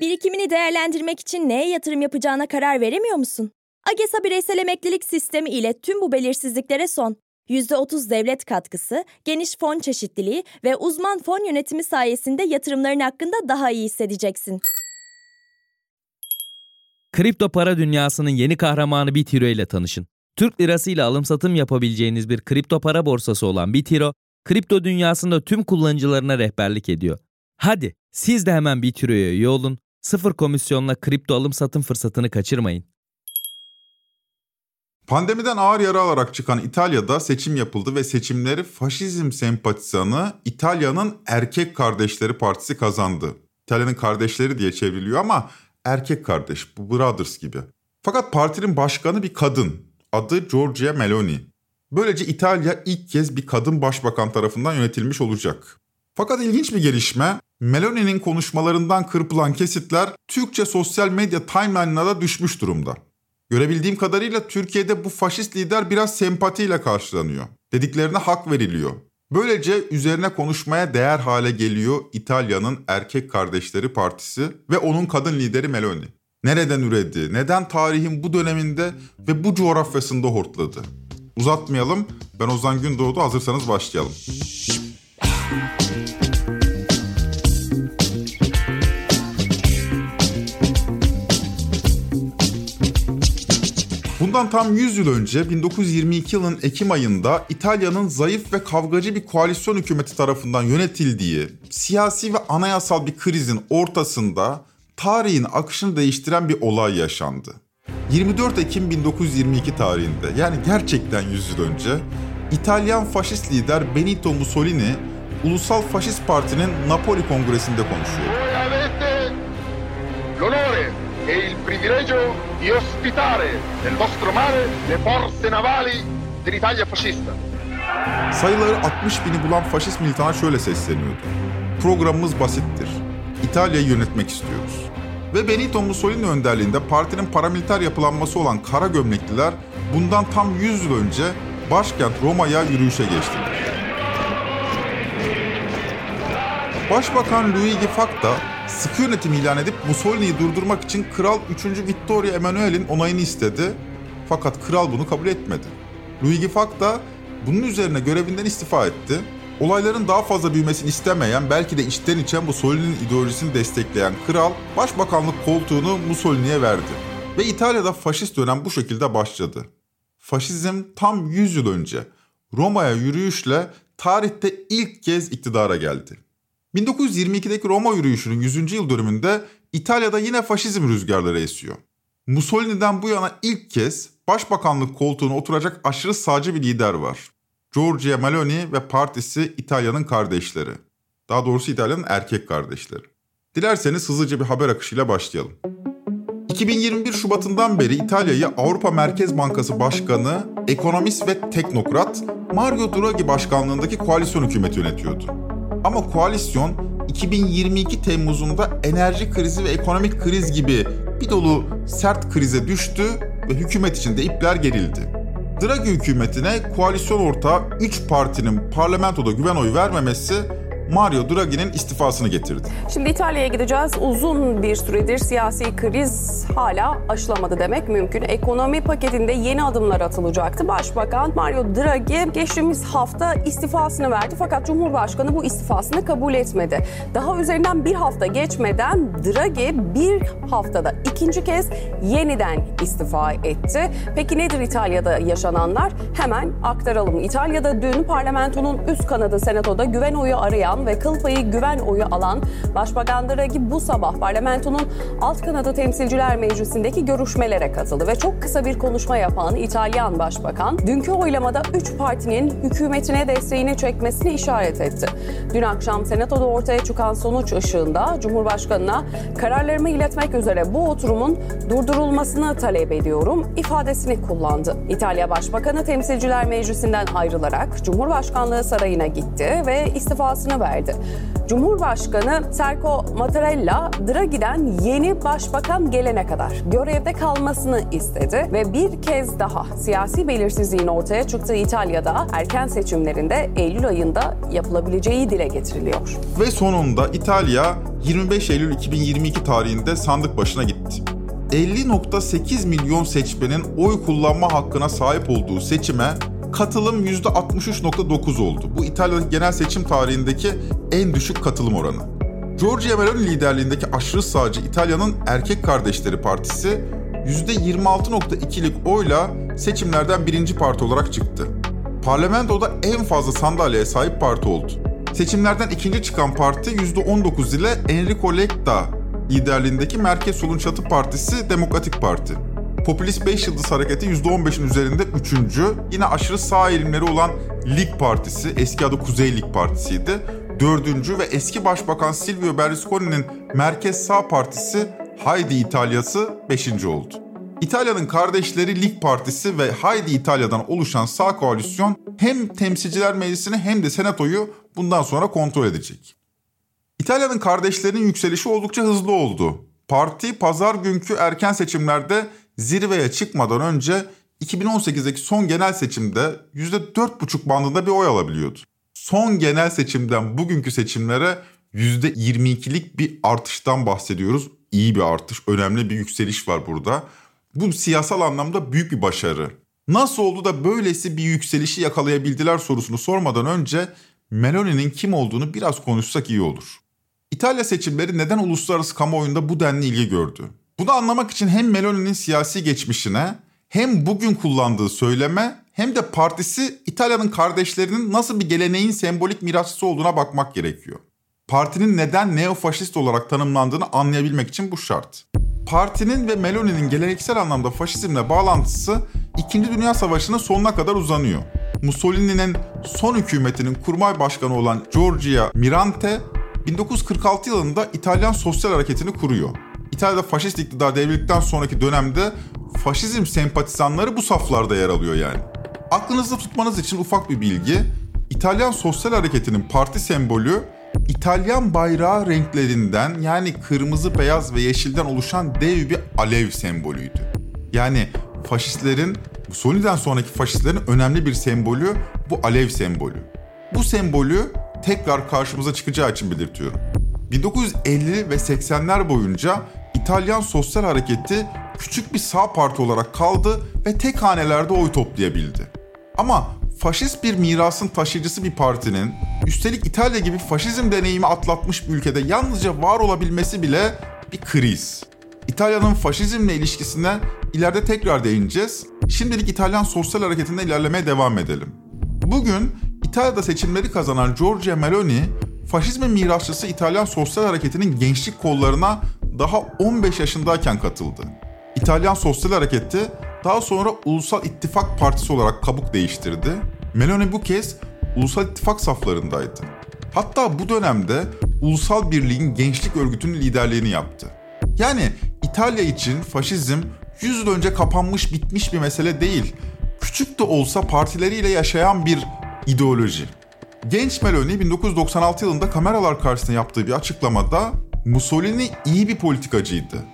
Birikimini değerlendirmek için neye yatırım yapacağına karar veremiyor musun? AGESA bireysel emeklilik sistemi ile tüm bu belirsizliklere son. %30 devlet katkısı, geniş fon çeşitliliği ve uzman fon yönetimi sayesinde yatırımların hakkında daha iyi hissedeceksin. Kripto para dünyasının yeni kahramanı Bitiro ile tanışın. Türk lirası ile alım satım yapabileceğiniz bir kripto para borsası olan Bitiro, kripto dünyasında tüm kullanıcılarına rehberlik ediyor. Hadi siz de hemen Bitiro'ya üye olun, sıfır komisyonla kripto alım satım fırsatını kaçırmayın. Pandemiden ağır yara alarak çıkan İtalya'da seçim yapıldı ve seçimleri faşizm sempatizanı İtalya'nın Erkek Kardeşleri Partisi kazandı. İtalya'nın kardeşleri diye çevriliyor ama erkek kardeş, bu Brothers gibi. Fakat partinin başkanı bir kadın. Adı Giorgia Meloni. Böylece İtalya ilk kez bir kadın başbakan tarafından yönetilmiş olacak. Fakat ilginç bir gelişme, Meloni'nin konuşmalarından kırpılan kesitler Türkçe sosyal medya timeline'ına da düşmüş durumda. Görebildiğim kadarıyla Türkiye'de bu faşist lider biraz sempatiyle karşılanıyor. Dediklerine hak veriliyor. Böylece üzerine konuşmaya değer hale geliyor İtalya'nın Erkek Kardeşleri Partisi ve onun kadın lideri Meloni. Nereden üredi, neden tarihin bu döneminde ve bu coğrafyasında hortladı? Uzatmayalım, ben Ozan Gündoğdu hazırsanız başlayalım. Bundan tam 100 yıl önce 1922 yılın Ekim ayında İtalya'nın zayıf ve kavgacı bir koalisyon hükümeti tarafından yönetildiği siyasi ve anayasal bir krizin ortasında tarihin akışını değiştiren bir olay yaşandı. 24 Ekim 1922 tarihinde yani gerçekten 100 yıl önce İtalyan faşist lider Benito Mussolini Ulusal Faşist Parti'nin Napoli Kongresi'nde konuşuyor. E il privilegio di ospitare nel vostro mare le forze navali dell'Italia fascista. Sayıları 60 bini bulan faşist militana şöyle sesleniyordu. Programımız basittir. İtalya'yı yönetmek istiyoruz. Ve Benito Mussolini önderliğinde partinin paramiliter yapılanması olan Kara Gömlekliler bundan tam 100 yıl önce başkent Roma'ya yürüyüşe geçtiler. Başbakan Luigi Facta sıkı yönetim ilan edip Mussolini'yi durdurmak için Kral 3. Vittorio Emanuel'in onayını istedi. Fakat kral bunu kabul etmedi. Luigi Facta bunun üzerine görevinden istifa etti. Olayların daha fazla büyümesini istemeyen, belki de içten içen Mussolini'nin ideolojisini destekleyen kral, başbakanlık koltuğunu Mussolini'ye verdi. Ve İtalya'da faşist dönem bu şekilde başladı. Faşizm tam 100 yıl önce Roma'ya yürüyüşle tarihte ilk kez iktidara geldi. 1922'deki Roma yürüyüşünün 100. yıl dönümünde İtalya'da yine faşizm rüzgarları esiyor. Mussolini'den bu yana ilk kez başbakanlık koltuğuna oturacak aşırı sağcı bir lider var. Giorgia Meloni ve partisi İtalya'nın kardeşleri. Daha doğrusu İtalya'nın erkek kardeşleri. Dilerseniz hızlıca bir haber akışıyla başlayalım. 2021 Şubat'ından beri İtalya'yı Avrupa Merkez Bankası Başkanı, ekonomist ve teknokrat Mario Draghi başkanlığındaki koalisyon hükümeti yönetiyordu. Ama koalisyon 2022 Temmuz'unda enerji krizi ve ekonomik kriz gibi bir dolu sert krize düştü ve hükümet içinde ipler gerildi. Draghi hükümetine koalisyon ortağı 3 partinin parlamentoda güven oyu vermemesi Mario Draghi'nin istifasını getirdi. Şimdi İtalya'ya gideceğiz. Uzun bir süredir siyasi kriz hala aşılamadı demek mümkün. Ekonomi paketinde yeni adımlar atılacaktı. Başbakan Mario Draghi geçtiğimiz hafta istifasını verdi fakat Cumhurbaşkanı bu istifasını kabul etmedi. Daha üzerinden bir hafta geçmeden Draghi bir haftada ikinci kez yeniden istifa etti. Peki nedir İtalya'da yaşananlar? Hemen aktaralım. İtalya'da dün parlamentonun üst kanadı senatoda güven oyu arayan ve kıl payı güven oyu alan Başbakan Draghi bu sabah parlamentonun alt kanadı temsilciler meclisindeki görüşmelere katıldı ve çok kısa bir konuşma yapan İtalyan Başbakan dünkü oylamada 3 partinin hükümetine desteğini çekmesini işaret etti. Dün akşam senatoda ortaya çıkan sonuç ışığında Cumhurbaşkanına kararlarımı iletmek üzere bu oturumun durdurulmasını talep ediyorum ifadesini kullandı. İtalya Başbakanı Temsilciler Meclisi'nden ayrılarak Cumhurbaşkanlığı sarayına gitti ve istifasını verdi. Cumhurbaşkanı Serco Mattarella, Draghi'den yeni başbakan gelene kadar görevde kalmasını istedi ve bir kez daha siyasi belirsizliğin ortaya çıktığı İtalya'da erken seçimlerinde Eylül ayında yapılabileceği dile getiriliyor. Ve sonunda İtalya 25 Eylül 2022 tarihinde sandık başına gitti. 50.8 milyon seçmenin oy kullanma hakkına sahip olduğu seçime katılım %63.9 oldu. Bu İtalya genel seçim tarihindeki en düşük katılım oranı. Giorgia Meloni liderliğindeki aşırı sağcı İtalya'nın Erkek Kardeşleri Partisi %26.2'lik oyla seçimlerden birinci parti olarak çıktı. Parlamentoda en fazla sandalyeye sahip parti oldu. Seçimlerden ikinci çıkan parti %19 ile Enrico Letta liderliğindeki Merkez Solun Çatı Partisi Demokratik Parti. Popülist 5 Yıldız Hareketi %15'in üzerinde 3. Yine aşırı sağ eğilimleri olan Lig Partisi, eski adı Kuzey Lig Partisi'ydi. 4. ve eski Başbakan Silvio Berlusconi'nin Merkez Sağ Partisi Haydi İtalya'sı 5. oldu. İtalya'nın kardeşleri Lig Partisi ve Haydi İtalya'dan oluşan sağ koalisyon hem temsilciler meclisini hem de senatoyu bundan sonra kontrol edecek. İtalya'nın kardeşlerinin yükselişi oldukça hızlı oldu. Parti pazar günkü erken seçimlerde zirveye çıkmadan önce 2018'deki son genel seçimde %4,5 bandında bir oy alabiliyordu. Son genel seçimden bugünkü seçimlere %22'lik bir artıştan bahsediyoruz. İyi bir artış, önemli bir yükseliş var burada. Bu siyasal anlamda büyük bir başarı. Nasıl oldu da böylesi bir yükselişi yakalayabildiler sorusunu sormadan önce Meloni'nin kim olduğunu biraz konuşsak iyi olur. İtalya seçimleri neden uluslararası kamuoyunda bu denli ilgi gördü? Bunu anlamak için hem Meloni'nin siyasi geçmişine hem bugün kullandığı söyleme hem de partisi İtalya'nın kardeşlerinin nasıl bir geleneğin sembolik mirasçısı olduğuna bakmak gerekiyor. Partinin neden neofaşist olarak tanımlandığını anlayabilmek için bu şart. Partinin ve Meloni'nin geleneksel anlamda faşizmle bağlantısı 2. Dünya Savaşı'nın sonuna kadar uzanıyor. Mussolini'nin son hükümetinin kurmay başkanı olan Giorgia Mirante 1946 yılında İtalyan Sosyal Hareketi'ni kuruyor. İtalya'da faşist iktidar devrildikten sonraki dönemde faşizm sempatizanları bu saflarda yer alıyor yani. Aklınızda tutmanız için ufak bir bilgi. İtalyan Sosyal Hareketi'nin parti sembolü İtalyan bayrağı renklerinden yani kırmızı, beyaz ve yeşilden oluşan dev bir alev sembolüydü. Yani faşistlerin, Mussolini'den sonraki faşistlerin önemli bir sembolü bu alev sembolü. Bu sembolü tekrar karşımıza çıkacağı için belirtiyorum. 1950 ve 80'ler boyunca İtalyan Sosyal Hareketi küçük bir sağ parti olarak kaldı ve tek hanelerde oy toplayabildi. Ama faşist bir mirasın taşıyıcısı bir partinin, üstelik İtalya gibi faşizm deneyimi atlatmış bir ülkede yalnızca var olabilmesi bile bir kriz. İtalya'nın faşizmle ilişkisine ileride tekrar değineceğiz. Şimdilik İtalyan sosyal hareketinde ilerlemeye devam edelim. Bugün İtalya'da seçimleri kazanan Giorgia Meloni, faşizmin mirasçısı İtalyan sosyal hareketinin gençlik kollarına daha 15 yaşındayken katıldı. İtalyan Sosyal Hareketi daha sonra Ulusal İttifak Partisi olarak kabuk değiştirdi. Meloni bu kez Ulusal İttifak saflarındaydı. Hatta bu dönemde Ulusal Birliğin Gençlik Örgütü'nün liderliğini yaptı. Yani İtalya için faşizm 100 yıl önce kapanmış bitmiş bir mesele değil. Küçük de olsa partileriyle yaşayan bir ideoloji. Genç Meloni 1996 yılında kameralar karşısında yaptığı bir açıklamada Mussolini iyi bir politikacıydı.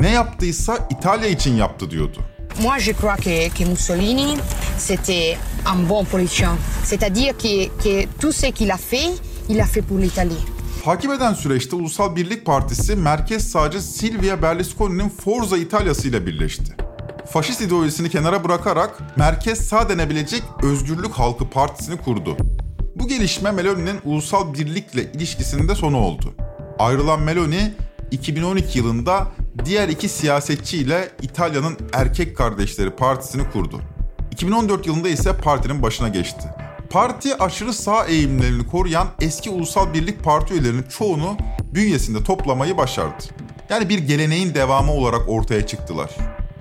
Ne yaptıysa İtalya için yaptı diyordu. Moi, je crois que, que Mussolini, c'était un bon politicien. C'est-à-dire que, que tout ce qu'il a fait, il a fait pour l'Italie. Takip eden süreçte Ulusal Birlik Partisi merkez sağcı Silvia Berlusconi'nin Forza İtalya'sı ile birleşti. Faşist ideolojisini kenara bırakarak merkez sağ denebilecek Özgürlük Halkı Partisi'ni kurdu. Bu gelişme Meloni'nin ulusal birlikle ilişkisinde sonu oldu. Ayrılan Meloni 2012 yılında diğer iki siyasetçi ile İtalya'nın Erkek Kardeşleri Partisi'ni kurdu. 2014 yılında ise partinin başına geçti. Parti aşırı sağ eğilimlerini koruyan eski Ulusal Birlik Parti üyelerinin çoğunu bünyesinde toplamayı başardı. Yani bir geleneğin devamı olarak ortaya çıktılar.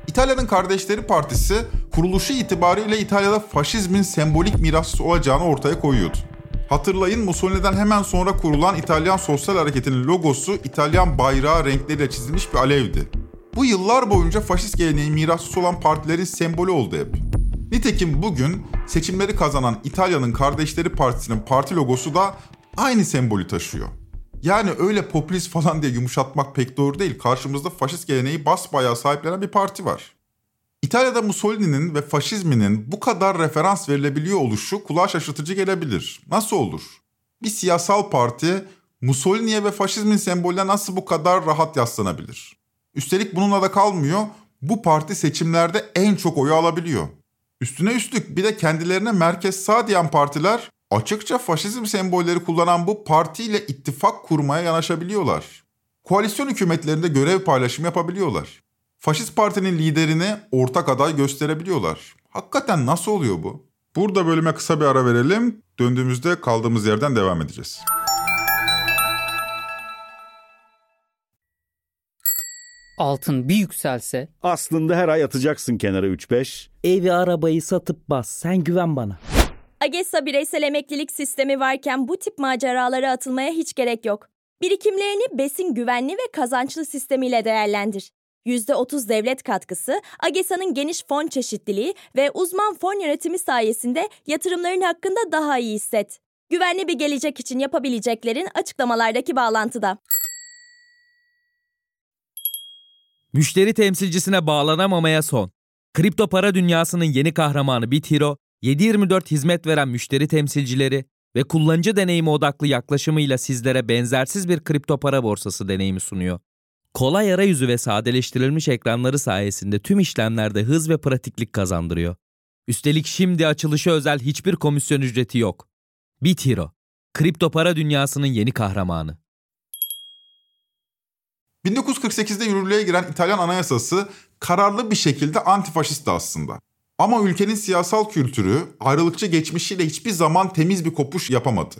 İtalya'nın Kardeşleri Partisi kuruluşu itibariyle İtalya'da faşizmin sembolik mirasçısı olacağını ortaya koyuyordu. Hatırlayın Mussolini'den hemen sonra kurulan İtalyan Sosyal Hareketi'nin logosu İtalyan bayrağı renkleriyle çizilmiş bir alevdi. Bu yıllar boyunca faşist geleneğin mirasçısı olan partilerin sembolü oldu hep. Nitekim bugün seçimleri kazanan İtalya'nın Kardeşleri Partisi'nin parti logosu da aynı sembolü taşıyor. Yani öyle popülist falan diye yumuşatmak pek doğru değil. Karşımızda faşist geleneği basbayağı sahiplenen bir parti var. İtalya'da Mussolini'nin ve faşizminin bu kadar referans verilebiliyor oluşu kulağa şaşırtıcı gelebilir. Nasıl olur? Bir siyasal parti Mussolini'ye ve faşizmin sembolüne nasıl bu kadar rahat yaslanabilir? Üstelik bununla da kalmıyor. Bu parti seçimlerde en çok oyu alabiliyor. Üstüne üstlük bir de kendilerine merkez sağ diyen partiler açıkça faşizm sembolleri kullanan bu partiyle ittifak kurmaya yanaşabiliyorlar. Koalisyon hükümetlerinde görev paylaşımı yapabiliyorlar. Faşist partinin liderini ortak aday gösterebiliyorlar. Hakikaten nasıl oluyor bu? Burada bölüme kısa bir ara verelim. Döndüğümüzde kaldığımız yerden devam edeceğiz. Altın bir yükselse Aslında her ay atacaksın kenara 3-5. Evi arabayı satıp bas sen güven bana. AGESA bireysel emeklilik sistemi varken bu tip maceralara atılmaya hiç gerek yok. Birikimlerini besin güvenli ve kazançlı sistemiyle değerlendir. %30 devlet katkısı, AGESA'nın geniş fon çeşitliliği ve uzman fon yönetimi sayesinde yatırımların hakkında daha iyi hisset. Güvenli bir gelecek için yapabileceklerin açıklamalardaki bağlantıda. Müşteri temsilcisine bağlanamamaya son. Kripto para dünyasının yeni kahramanı BitHero, 7/24 hizmet veren müşteri temsilcileri ve kullanıcı deneyimi odaklı yaklaşımıyla sizlere benzersiz bir kripto para borsası deneyimi sunuyor. Kolay arayüzü ve sadeleştirilmiş ekranları sayesinde tüm işlemlerde hız ve pratiklik kazandırıyor. Üstelik şimdi açılışı özel hiçbir komisyon ücreti yok. BitHero, kripto para dünyasının yeni kahramanı. 1948'de yürürlüğe giren İtalyan anayasası kararlı bir şekilde antifaşist aslında. Ama ülkenin siyasal kültürü ayrılıkçı geçmişiyle hiçbir zaman temiz bir kopuş yapamadı.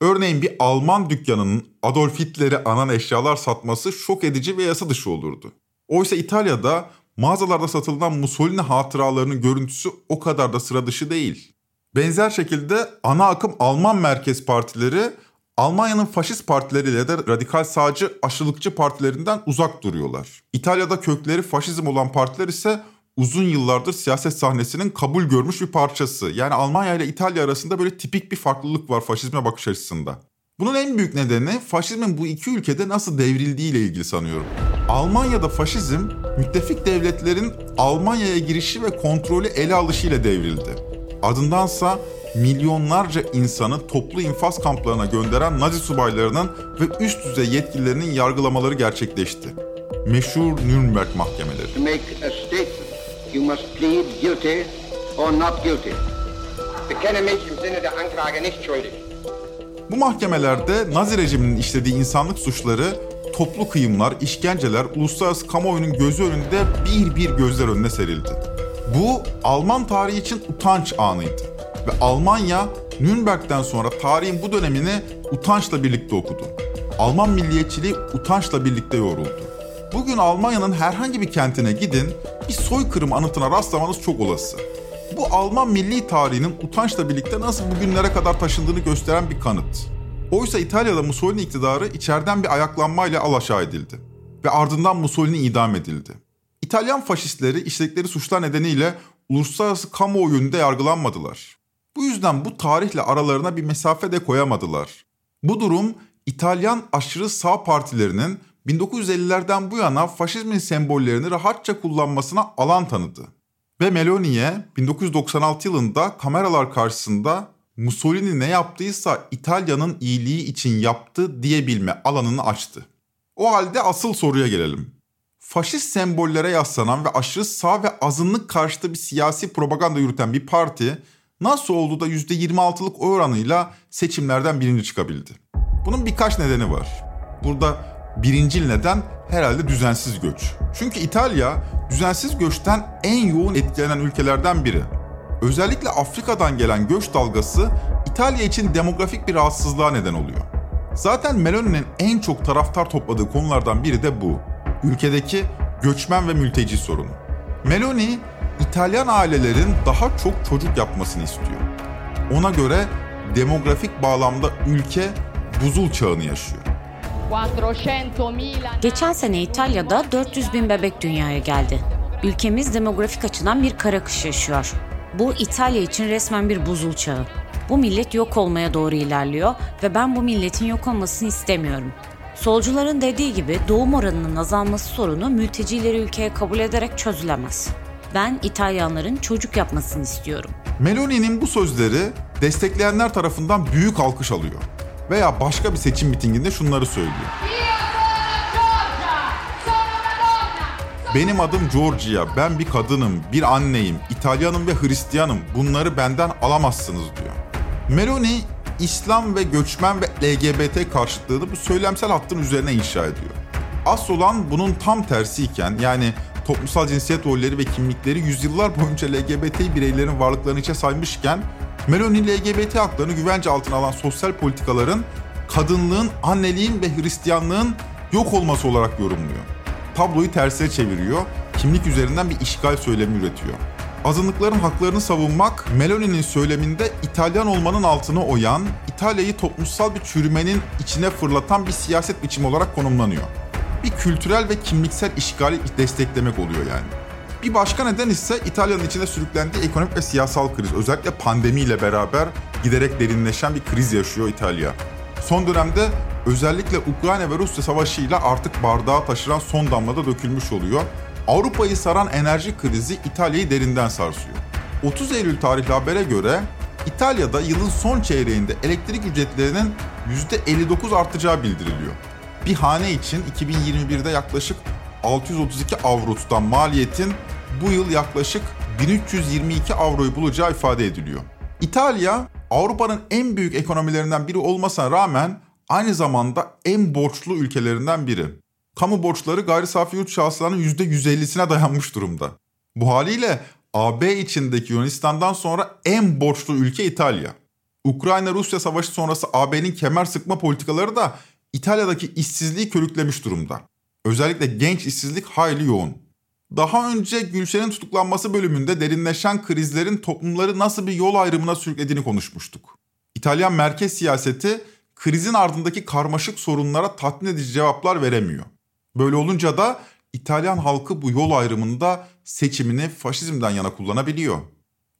Örneğin bir Alman dükkanının Adolf Hitler'e anan eşyalar satması şok edici ve yasa dışı olurdu. Oysa İtalya'da mağazalarda satılan Mussolini hatıralarının görüntüsü o kadar da sıra dışı değil. Benzer şekilde ana akım Alman merkez partileri Almanya'nın faşist partileriyle de radikal sağcı aşılıkçı partilerinden uzak duruyorlar. İtalya'da kökleri faşizm olan partiler ise uzun yıllardır siyaset sahnesinin kabul görmüş bir parçası. Yani Almanya ile İtalya arasında böyle tipik bir farklılık var faşizme bakış açısında. Bunun en büyük nedeni faşizmin bu iki ülkede nasıl devrildiği ile ilgili sanıyorum. Almanya'da faşizm müttefik devletlerin Almanya'ya girişi ve kontrolü ele alışıyla devrildi. Ardındansa milyonlarca insanı toplu infaz kamplarına gönderen Nazi subaylarının ve üst düzey yetkililerinin yargılamaları gerçekleşti. Meşhur Nürnberg mahkemeleri. To make a statement, you must plead guilty or not guilty. Bekenne mich im Sinne der Anklage nicht schuldig. Bu mahkemelerde Nazi rejiminin işlediği insanlık suçları, toplu kıyımlar, işkenceler uluslararası kamuoyunun gözü önünde bir bir gözler önüne serildi. Bu Alman tarihi için utanç anıydı. Ve Almanya Nürnberg'den sonra tarihin bu dönemini utançla birlikte okudu. Alman milliyetçiliği utançla birlikte yoğruldu. Bugün Almanya'nın herhangi bir kentine gidin, bir soykırım anıtına rastlamanız çok olası. Bu Alman milli tarihinin utançla birlikte nasıl bugünlere kadar taşındığını gösteren bir kanıt. Oysa İtalya'da Mussolini iktidarı içeriden bir ayaklanmayla alaşağı edildi. Ve ardından Mussolini idam edildi. İtalyan faşistleri işledikleri suçlar nedeniyle uluslararası kamuoyu önünde yargılanmadılar. Bu yüzden bu tarihle aralarına bir mesafe de koyamadılar. Bu durum İtalyan aşırı sağ partilerinin 1950'lerden bu yana faşizmin sembollerini rahatça kullanmasına alan tanıdı. Ve Meloni'ye 1996 yılında kameralar karşısında Mussolini ne yaptıysa İtalya'nın iyiliği için yaptı diyebilme alanını açtı. O halde asıl soruya gelelim. Faşist sembollere yaslanan ve aşırı sağ ve azınlık karşıtı bir siyasi propaganda yürüten bir parti nasıl oldu da %26'lık oy oranıyla seçimlerden birinci çıkabildi? Bunun birkaç nedeni var. Burada birincil neden herhalde düzensiz göç. Çünkü İtalya düzensiz göçten en yoğun etkilenen ülkelerden biri. Özellikle Afrika'dan gelen göç dalgası İtalya için demografik bir rahatsızlığa neden oluyor. Zaten Meloni'nin en çok taraftar topladığı konulardan biri de bu. Ülkedeki göçmen ve mülteci sorunu. Meloni, İtalyan ailelerin daha çok çocuk yapmasını istiyor. Ona göre demografik bağlamda ülke buzul çağını yaşıyor. Geçen sene İtalya'da 400 bin bebek dünyaya geldi. Ülkemiz demografik açıdan bir kara kış yaşıyor. Bu İtalya için resmen bir buzul çağı. Bu millet yok olmaya doğru ilerliyor ve ben bu milletin yok olmasını istemiyorum. Solcuların dediği gibi doğum oranının azalması sorunu mültecileri ülkeye kabul ederek çözülemez. Ben İtalyanların çocuk yapmasını istiyorum. Meloni'nin bu sözleri destekleyenler tarafından büyük alkış alıyor. Veya başka bir seçim mitinginde şunları söylüyor. Benim adım Georgia, ben bir kadınım, bir anneyim, İtalyanım ve Hristiyanım. Bunları benden alamazsınız diyor. Meloni, İslam ve göçmen ve LGBT karşıtlığını bu söylemsel hattın üzerine inşa ediyor. Asıl olan bunun tam tersiyken yani toplumsal cinsiyet rolleri ve kimlikleri yüzyıllar boyunca LGBT bireylerin varlıklarını içe saymışken Meloni LGBT haklarını güvence altına alan sosyal politikaların kadınlığın, anneliğin ve Hristiyanlığın yok olması olarak yorumluyor. Tabloyu tersine çeviriyor, kimlik üzerinden bir işgal söylemi üretiyor. Azınlıkların haklarını savunmak Meloni'nin söyleminde İtalyan olmanın altını oyan, İtalya'yı toplumsal bir çürümenin içine fırlatan bir siyaset biçimi olarak konumlanıyor. Bir kültürel ve kimliksel işgali desteklemek oluyor yani. Bir başka neden ise İtalya'nın içine sürüklendiği ekonomik ve siyasal kriz. Özellikle pandemiyle beraber giderek derinleşen bir kriz yaşıyor İtalya. Son dönemde özellikle Ukrayna ve Rusya savaşıyla artık bardağa taşıran son damla da dökülmüş oluyor. Avrupa'yı saran enerji krizi İtalya'yı derinden sarsıyor. 30 Eylül tarihli habere göre İtalya'da yılın son çeyreğinde elektrik ücretlerinin %59 artacağı bildiriliyor. Bir hane için 2021'de yaklaşık 632 avro tutan maliyetin bu yıl yaklaşık 1322 avroyu bulacağı ifade ediliyor. İtalya Avrupa'nın en büyük ekonomilerinden biri olmasına rağmen aynı zamanda en borçlu ülkelerinden biri. Kamu borçları gayri safi yurt şahıslarının %150'sine dayanmış durumda. Bu haliyle AB içindeki Yunanistan'dan sonra en borçlu ülke İtalya. Ukrayna-Rusya savaşı sonrası AB'nin kemer sıkma politikaları da İtalya'daki işsizliği körüklemiş durumda. Özellikle genç işsizlik hayli yoğun. Daha önce Gülşen'in tutuklanması bölümünde derinleşen krizlerin toplumları nasıl bir yol ayrımına sürüklediğini konuşmuştuk. İtalyan merkez siyaseti krizin ardındaki karmaşık sorunlara tatmin edici cevaplar veremiyor. Böyle olunca da İtalyan halkı bu yol ayrımında seçimini faşizmden yana kullanabiliyor.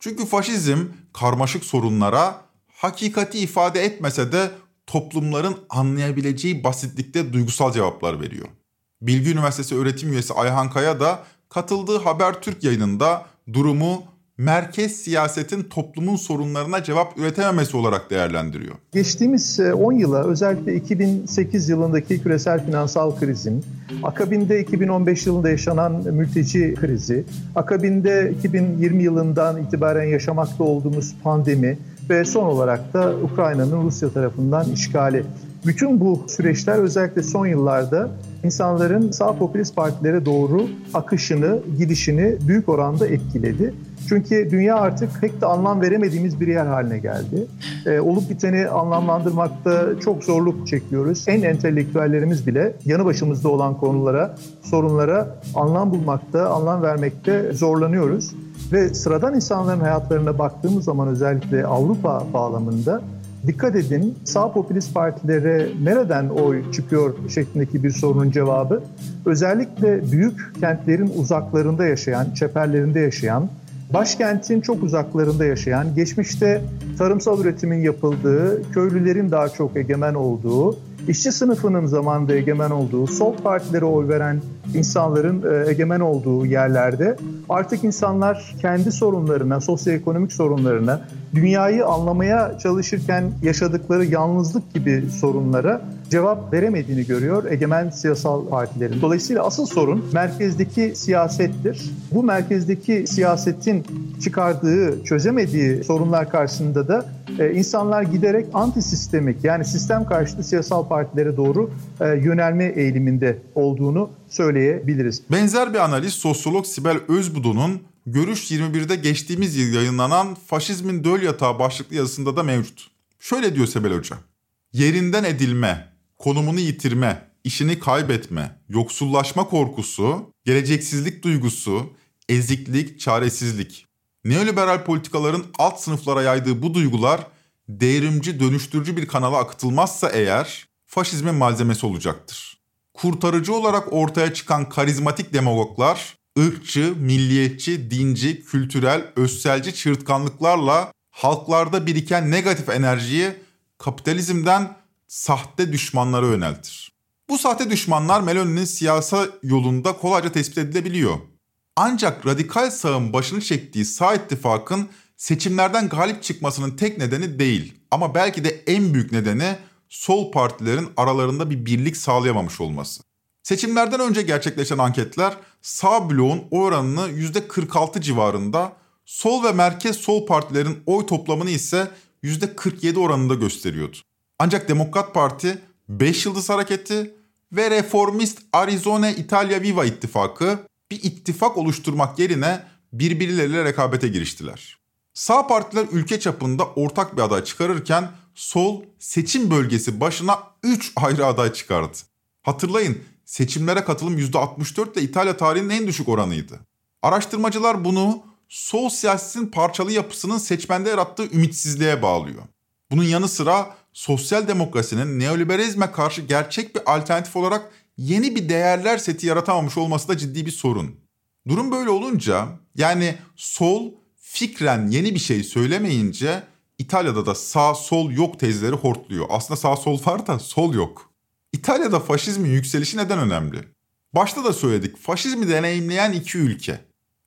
Çünkü faşizm karmaşık sorunlara hakikati ifade etmese de toplumların anlayabileceği basitlikte duygusal cevaplar veriyor. Bilgi Üniversitesi öğretim üyesi Ayhan Kaya da katıldığı Habertürk yayınında durumu merkez siyasetin toplumun sorunlarına cevap üretememesi olarak değerlendiriyor. Geçtiğimiz 10 e, yıla özellikle 2008 yılındaki küresel finansal krizin, akabinde 2015 yılında yaşanan mülteci krizi, akabinde 2020 yılından itibaren yaşamakta olduğumuz pandemi ve son olarak da Ukrayna'nın Rusya tarafından işgali. Bütün bu süreçler özellikle son yıllarda insanların sağ popülist partilere doğru akışını, gidişini büyük oranda etkiledi. Çünkü dünya artık pek de anlam veremediğimiz bir yer haline geldi. Ee, olup biteni anlamlandırmakta çok zorluk çekiyoruz. En entelektüellerimiz bile yanı başımızda olan konulara, sorunlara anlam bulmakta, anlam vermekte zorlanıyoruz. Ve sıradan insanların hayatlarına baktığımız zaman özellikle Avrupa bağlamında dikkat edin sağ popülist partilere nereden oy çıkıyor şeklindeki bir sorunun cevabı özellikle büyük kentlerin uzaklarında yaşayan, çeperlerinde yaşayan, başkentin çok uzaklarında yaşayan, geçmişte tarımsal üretimin yapıldığı, köylülerin daha çok egemen olduğu, işçi sınıfının zamanında egemen olduğu, sol partilere oy veren insanların e, egemen olduğu yerlerde artık insanlar kendi sorunlarına, sosyoekonomik sorunlarına, dünyayı anlamaya çalışırken yaşadıkları yalnızlık gibi sorunlara cevap veremediğini görüyor egemen siyasal partilerin. Dolayısıyla asıl sorun merkezdeki siyasettir. Bu merkezdeki siyasetin çıkardığı, çözemediği sorunlar karşısında da e, insanlar giderek anti sistemik yani sistem karşıtı siyasal partilere doğru e, yönelme eğiliminde olduğunu söyleyebiliriz. Benzer bir analiz sosyolog Sibel Özbudu'nun Görüş 21'de geçtiğimiz yıl yayınlanan Faşizmin Döl Yatağı başlıklı yazısında da mevcut. Şöyle diyor Sibel Hoca. Yerinden edilme, konumunu yitirme, işini kaybetme, yoksullaşma korkusu, geleceksizlik duygusu, eziklik, çaresizlik. Neoliberal politikaların alt sınıflara yaydığı bu duygular devrimci, dönüştürücü bir kanala akıtılmazsa eğer faşizmin malzemesi olacaktır. Kurtarıcı olarak ortaya çıkan karizmatik demagoglar ırkçı, milliyetçi, dinci, kültürel, özselci çığırtkanlıklarla halklarda biriken negatif enerjiyi kapitalizmden sahte düşmanlara yöneltir. Bu sahte düşmanlar Meloni'nin siyasa yolunda kolayca tespit edilebiliyor. Ancak radikal sağın başını çektiği sağ ittifakın seçimlerden galip çıkmasının tek nedeni değil. Ama belki de en büyük nedeni sol partilerin aralarında bir birlik sağlayamamış olması. Seçimlerden önce gerçekleşen anketler sağ bloğun oy oranını %46 civarında, sol ve merkez sol partilerin oy toplamını ise %47 oranında gösteriyordu. Ancak Demokrat Parti, 5 Yıldız Hareketi ve reformist Arizona İtalya Viva ittifakı bir ittifak oluşturmak yerine birbirleriyle rekabete giriştiler. Sağ partiler ülke çapında ortak bir aday çıkarırken sol seçim bölgesi başına 3 ayrı aday çıkardı. Hatırlayın seçimlere katılım %64 ile İtalya tarihinin en düşük oranıydı. Araştırmacılar bunu sol siyasetin parçalı yapısının seçmende yarattığı ümitsizliğe bağlıyor. Bunun yanı sıra sosyal demokrasinin neoliberalizme karşı gerçek bir alternatif olarak yeni bir değerler seti yaratamamış olması da ciddi bir sorun. Durum böyle olunca yani sol fikren yeni bir şey söylemeyince İtalya'da da sağ sol yok tezleri hortluyor. Aslında sağ sol var da sol yok. İtalya'da faşizmin yükselişi neden önemli? Başta da söyledik faşizmi deneyimleyen iki ülke.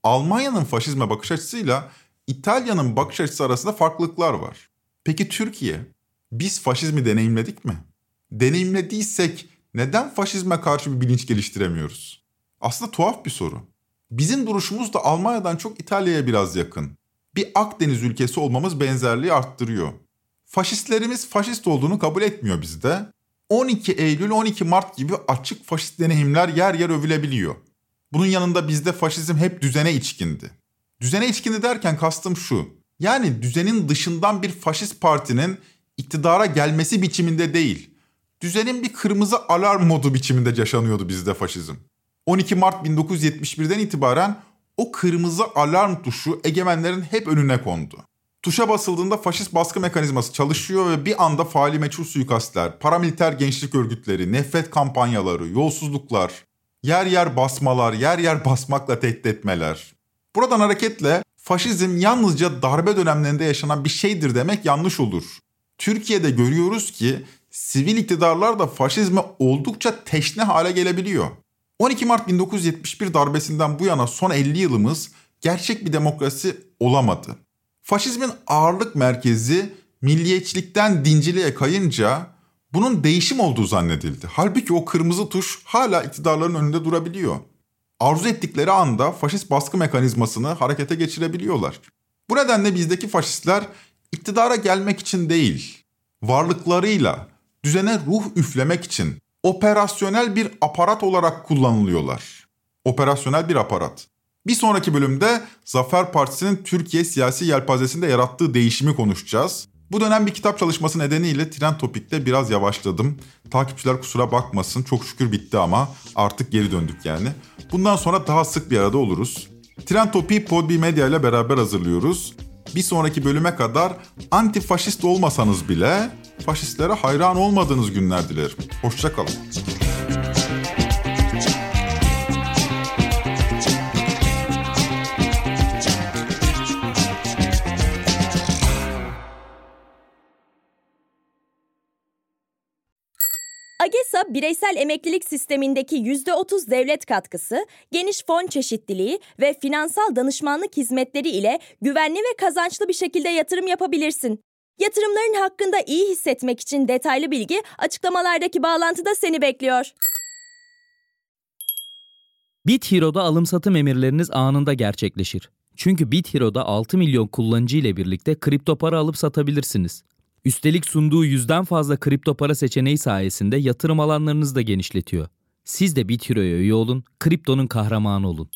Almanya'nın faşizme bakış açısıyla İtalya'nın bakış açısı arasında farklılıklar var. Peki Türkiye? Biz faşizmi deneyimledik mi? Deneyimlediysek neden faşizme karşı bir bilinç geliştiremiyoruz? Aslında tuhaf bir soru. Bizim duruşumuz da Almanya'dan çok İtalya'ya biraz yakın. Bir Akdeniz ülkesi olmamız benzerliği arttırıyor. Faşistlerimiz faşist olduğunu kabul etmiyor bizde. 12 Eylül 12 Mart gibi açık faşist deneyimler yer yer övülebiliyor. Bunun yanında bizde faşizm hep düzene içkindi. Düzene içkindi derken kastım şu. Yani düzenin dışından bir faşist partinin iktidara gelmesi biçiminde değil. Düzenin bir kırmızı alarm modu biçiminde yaşanıyordu bizde faşizm. 12 Mart 1971'den itibaren o kırmızı alarm tuşu egemenlerin hep önüne kondu. Tuşa basıldığında faşist baskı mekanizması çalışıyor ve bir anda faali meçhul suikastler, paramiliter gençlik örgütleri, nefret kampanyaları, yolsuzluklar, yer yer basmalar, yer yer basmakla tehdit etmeler. Buradan hareketle faşizm yalnızca darbe dönemlerinde yaşanan bir şeydir demek yanlış olur. Türkiye'de görüyoruz ki sivil iktidarlar da faşizme oldukça teşne hale gelebiliyor. 12 Mart 1971 darbesinden bu yana son 50 yılımız gerçek bir demokrasi olamadı. Faşizmin ağırlık merkezi milliyetçilikten dinciliğe kayınca bunun değişim olduğu zannedildi. Halbuki o kırmızı tuş hala iktidarların önünde durabiliyor. Arzu ettikleri anda faşist baskı mekanizmasını harekete geçirebiliyorlar. Bu nedenle bizdeki faşistler iktidara gelmek için değil, varlıklarıyla düzene ruh üflemek için operasyonel bir aparat olarak kullanılıyorlar. Operasyonel bir aparat. Bir sonraki bölümde Zafer Partisi'nin Türkiye siyasi yelpazesinde yarattığı değişimi konuşacağız. Bu dönem bir kitap çalışması nedeniyle Trend Topik'te biraz yavaşladım. Takipçiler kusura bakmasın. Çok şükür bitti ama artık geri döndük yani. Bundan sonra daha sık bir arada oluruz. Trend Topik'i Podbi Medya ile beraber hazırlıyoruz. Bir sonraki bölüme kadar antifaşist olmasanız bile faşistlere hayran olmadığınız günler dilerim. Hoşçakalın. AGESA bireysel emeklilik sistemindeki %30 devlet katkısı, geniş fon çeşitliliği ve finansal danışmanlık hizmetleri ile güvenli ve kazançlı bir şekilde yatırım yapabilirsin. Yatırımların hakkında iyi hissetmek için detaylı bilgi açıklamalardaki bağlantıda seni bekliyor. BitHero'da alım satım emirleriniz anında gerçekleşir. Çünkü BitHero'da 6 milyon kullanıcı ile birlikte kripto para alıp satabilirsiniz. Üstelik sunduğu yüzden fazla kripto para seçeneği sayesinde yatırım alanlarınızı da genişletiyor. Siz de BitHero'ya üye olun, kriptonun kahramanı olun.